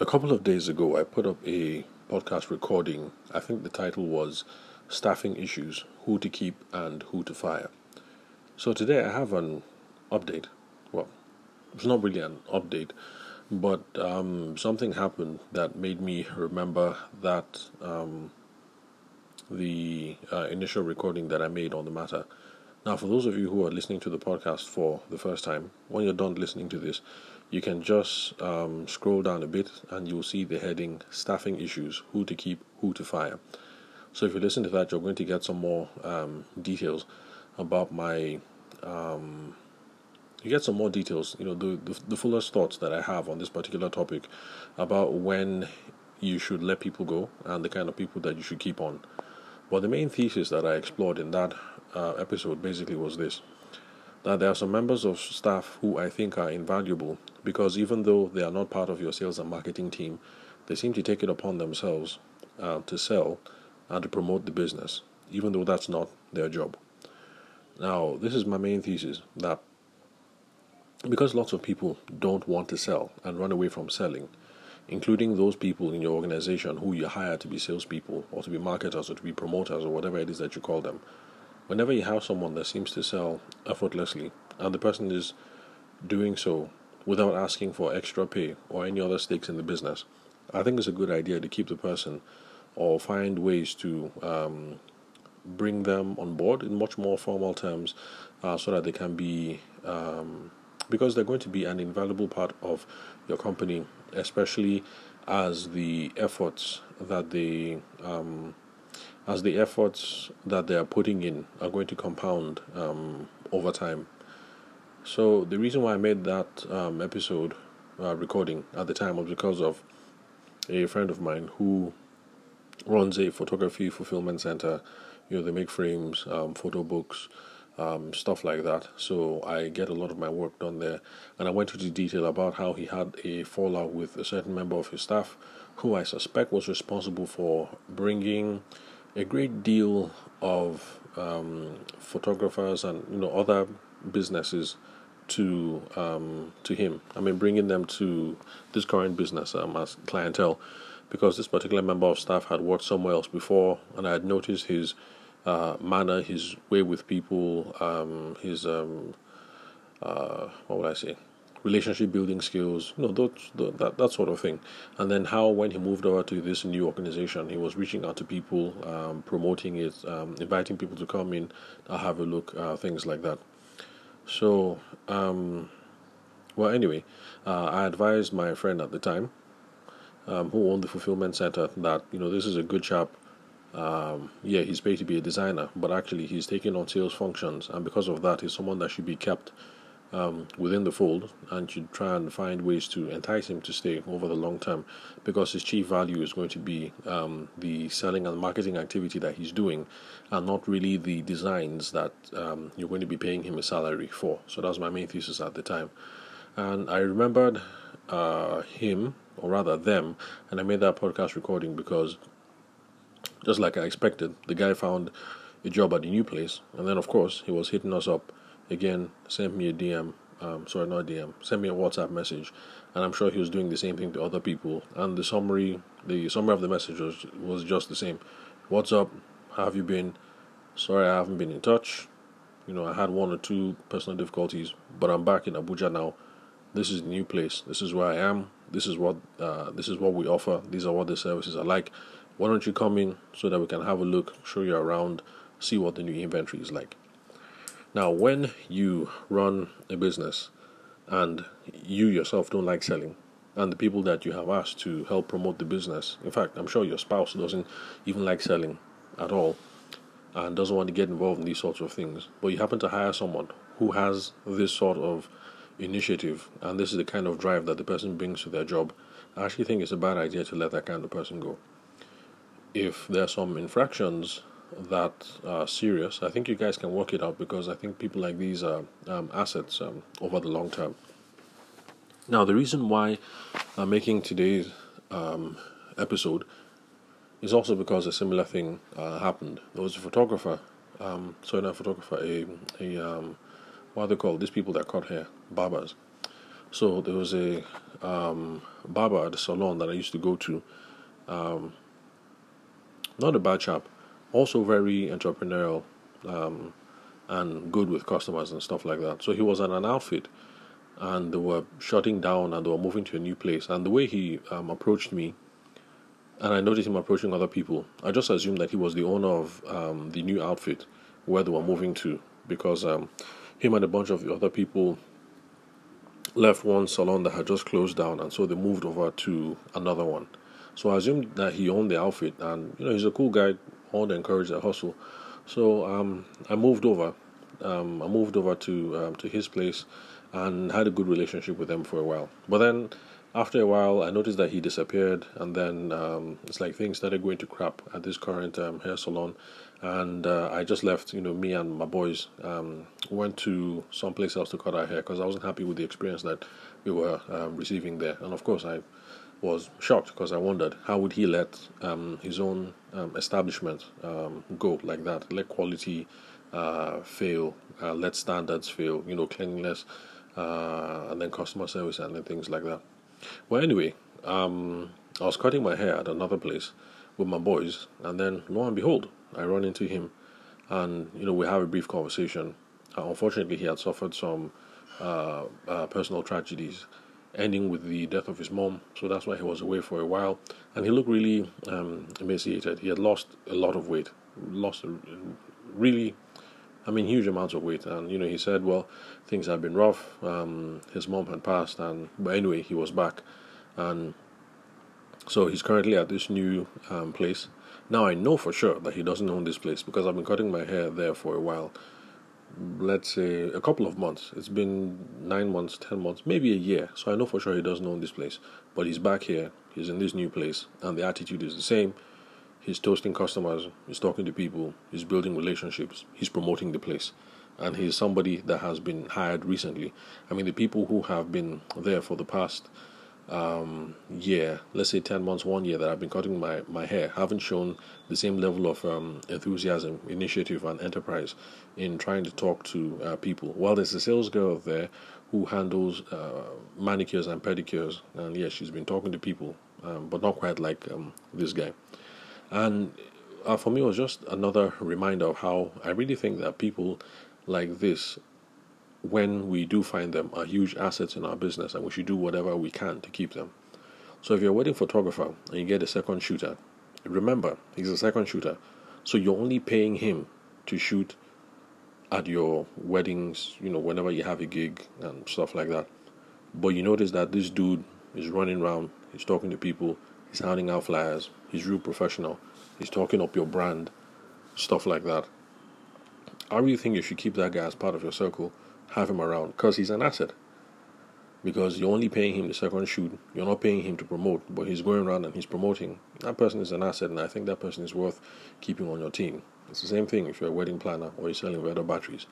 A couple of days ago, I put up a podcast recording. I think the title was Staffing Issues Who to Keep and Who to Fire. So today I have an update. Well, it's not really an update, but um, something happened that made me remember that um, the uh, initial recording that I made on the matter. Now, for those of you who are listening to the podcast for the first time, when you're done listening to this, you can just um, scroll down a bit and you'll see the heading Staffing Issues Who to Keep, Who to Fire. So, if you listen to that, you're going to get some more um, details about my. Um, you get some more details, you know, the, the, the fullest thoughts that I have on this particular topic about when you should let people go and the kind of people that you should keep on. But the main thesis that I explored in that uh, episode basically was this that there are some members of staff who I think are invaluable because even though they are not part of your sales and marketing team, they seem to take it upon themselves uh, to sell and to promote the business, even though that's not their job. Now, this is my main thesis that because lots of people don't want to sell and run away from selling, including those people in your organization who you hire to be salespeople or to be marketers or to be promoters or whatever it is that you call them, whenever you have someone that seems to sell effortlessly and the person is doing so without asking for extra pay or any other stakes in the business, I think it's a good idea to keep the person or find ways to um, bring them on board in much more formal terms uh, so that they can be, um, because they're going to be an invaluable part of your company, especially as the efforts that they um, as the efforts that they are putting in are going to compound um, over time. So the reason why I made that um, episode uh, recording at the time was because of a friend of mine who runs a photography fulfillment center. You know, they make frames, um, photo books, um, stuff like that. So I get a lot of my work done there. And I went into detail about how he had a fallout with a certain member of his staff who I suspect was responsible for bringing a great deal of um, photographers and you know other businesses to um, to him. I mean, bringing them to this current business um, as clientele, because this particular member of staff had worked somewhere else before, and I had noticed his uh, manner, his way with people, um, his um, uh, what would I say, relationship building skills, you know, those, that, that sort of thing. And then how, when he moved over to this new organization, he was reaching out to people, um, promoting it, um, inviting people to come in, uh, have a look, uh, things like that. So, um, well, anyway, uh, I advised my friend at the time, um, who owned the fulfillment center, that, you know, this is a good chap. Um, yeah, he's paid to be a designer, but actually he's taking on sales functions, and because of that, he's someone that should be kept um, within the fold and should try and find ways to entice him to stay over the long term because his chief value is going to be um, the selling and marketing activity that he's doing and not really the designs that um, you're going to be paying him a salary for. So that was my main thesis at the time. And I remembered uh, him, or rather them, and I made that podcast recording because just like I expected, the guy found a job at the new place, and then of course he was hitting us up again, sent me a DM. Um, sorry, not a DM. Sent me a WhatsApp message, and I'm sure he was doing the same thing to other people. And the summary, the summary of the message was, was just the same. What's up? How have you been? Sorry, I haven't been in touch. You know, I had one or two personal difficulties, but I'm back in Abuja now. This is the new place. This is where I am. This is what uh, this is what we offer. These are what the services are like. Why don't you come in so that we can have a look, show you around, see what the new inventory is like. Now, when you run a business and you yourself don't like selling, and the people that you have asked to help promote the business, in fact, I'm sure your spouse doesn't even like selling at all and doesn't want to get involved in these sorts of things, but you happen to hire someone who has this sort of initiative and this is the kind of drive that the person brings to their job, I actually think it's a bad idea to let that kind of person go. If there are some infractions that uh, serious, I think you guys can work it out because I think people like these are um, assets um, over the long term. Now, the reason why I'm making today's um, episode is also because a similar thing uh, happened. There was a photographer, um, sorry, not a photographer, a, a um, what are they called? These people that cut hair, barbers. So there was a um, barber at a salon that I used to go to. Um, not a bad chap, also very entrepreneurial um, and good with customers and stuff like that. So he was at an outfit and they were shutting down and they were moving to a new place. And the way he um, approached me, and I noticed him approaching other people, I just assumed that he was the owner of um, the new outfit where they were moving to because um, him and a bunch of other people left one salon that had just closed down and so they moved over to another one. So I assumed that he owned the outfit and you know he's a cool guy, all to encourage the hustle. So um, I moved over. Um, I moved over to um, to his place and had a good relationship with him for a while. But then after a while, I noticed that he disappeared, and then um, it's like things started going to crap at this current um, hair salon, and uh, I just left. You know, me and my boys um, went to someplace else to cut our hair because I wasn't happy with the experience that we were um, receiving there, and of course I was shocked because I wondered how would he let um, his own um, establishment go like that, let quality uh, fail, uh, let standards fail, you know, cleanliness uh, and then customer service and then things like that. Well, anyway, um, I was cutting my hair at another place with my boys, and then lo and behold, I run into him, and you know we have a brief conversation. Uh, unfortunately, he had suffered some uh, uh, personal tragedies, ending with the death of his mom. So that's why he was away for a while, and he looked really um, emaciated. He had lost a lot of weight, lost a, really I mean, huge amounts of weight. And you know, he said, well, things had been rough. Um, his mom had passed, and but anyway, he was back, and so he's currently at this new um, place. Now I know for sure that he doesn't own this place because I've been cutting my hair there for a while. Let's say a couple of months. It's been nine months, ten months, maybe a year. So I know for sure he doesn't own this place. But he's back here. He's in this new place, and the attitude is the same He's toasting customers, he's talking to people, he's building relationships, he's promoting the place. And he's somebody that has been hired recently. I mean, the people who have been there for the past um, year, let's say 10 months, one year that I've been cutting my, my hair, haven't shown the same level of um, enthusiasm, initiative, and enterprise in trying to talk to uh, people. While there's a sales girl there who handles uh, manicures and pedicures, and yes, she's been talking to people, um, but not quite like um, this guy. And uh, for me, it was just another reminder of how I really think that people like this, when we do find them, are huge assets in our business, and we should do whatever we can to keep them. So if you're a wedding photographer and you get a second shooter, remember he's a second shooter, so you're only paying him to shoot at your weddings, you know, whenever you have a gig and stuff like that. But you notice that this dude is running around, he's talking to people, he's handing out flyers, He's real professional. He's talking up your brand, stuff like that. I really think you should keep that guy as part of your circle, have him around, because he's an asset. Because you're only paying him the second shoot, you're not paying him to promote, but he's going around and he's promoting. That person is an asset, and I think that person is worth keeping on your team. It's the same thing if you're a wedding planner or you're selling inverter batteries.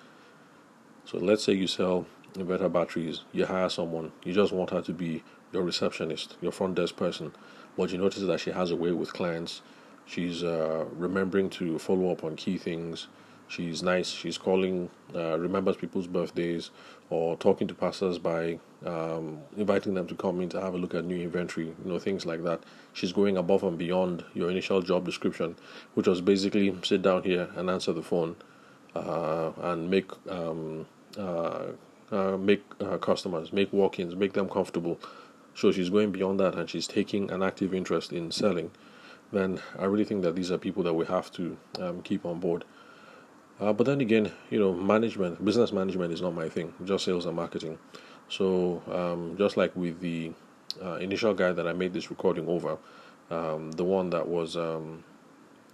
So let's say you sell inverter batteries, you hire someone, you just want her to be your receptionist, your front desk person, but you notice that she has a way with clients. She's uh, remembering to follow up on key things. She's nice. She's calling, uh, remembers people's birthdays, or talking to passers-by, um, inviting them to come in to have a look at new inventory. You know things like that. She's going above and beyond your initial job description, which was basically sit down here and answer the phone, uh, and make um, uh, uh, make uh, customers, make walk-ins, make them comfortable so she's going beyond that and she's taking an active interest in selling, then I really think that these are people that we have to um, keep on board. Uh, but then again, you know, management, business management is not my thing, just sales and marketing. So um, just like with the uh, initial guy that I made this recording over, um, the one that was, um,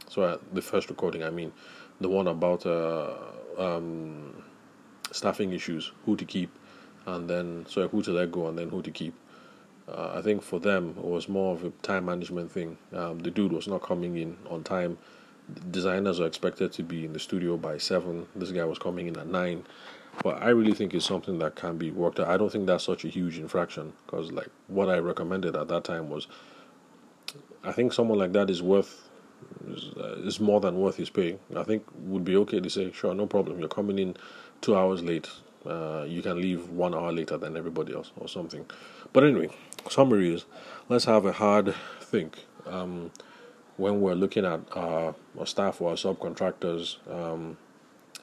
sorry, the first recording, I mean, the one about uh, um, staffing issues, who to keep, and then, sorry, who to let go, and then who to keep. Uh, I think for them it was more of a time management thing. Um, the dude was not coming in on time. Designers are expected to be in the studio by seven. This guy was coming in at nine. But I really think it's something that can be worked out. I don't think that's such a huge infraction because, like, what I recommended at that time was, I think someone like that is worth is, uh, is more than worth his pay. I think would be okay to say, sure, no problem. You're coming in two hours late. uh, you can leave one hour later than everybody else or something. But anyway, summary is let's have a hard think. Um, when we're looking at our, our staff or our subcontractors, um,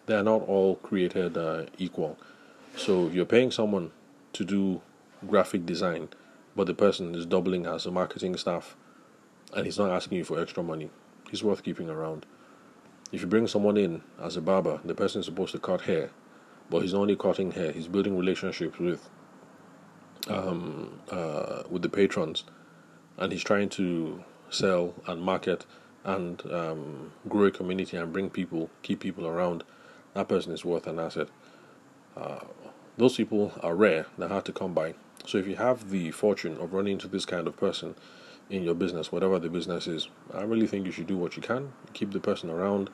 they are not all created uh, equal. So you're paying someone to do graphic design, but the person is doubling as a marketing staff, and he's not asking you for extra money, he's worth keeping around. If you bring someone in as a barber, the person is supposed to cut hair, but he's only cutting hair. He's building relationships with um, uh, with the patrons, and he's trying to sell and market and um, grow a community and bring people, keep people around. That person is worth an asset. Uh, those people are rare; they're hard to come by. So if you have the fortune of running into this kind of person in your business, whatever the business is, I really think you should do what you can. Keep the person around.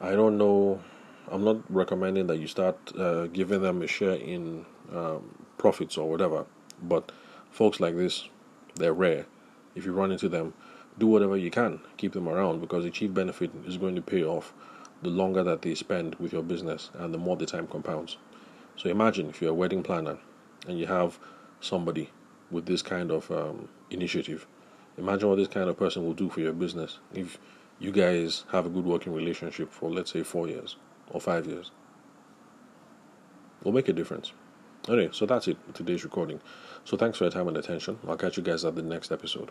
I don't know. I'm not recommending that you start uh, giving them a share in um, profits or whatever. But folks like this, they're rare. If you run into them, do whatever you can. Keep them around because the chief benefit is going to pay off the longer that they spend with your business and the more the time compounds. So imagine if you're a wedding planner and you have somebody with this kind of um, initiative. Imagine what this kind of person will do for your business if you guys have a good working relationship for, let's say, four years or five years. Will make a difference. Anyway, so that's it for today's recording. So thanks for your time and attention. I'll catch you guys at the next episode.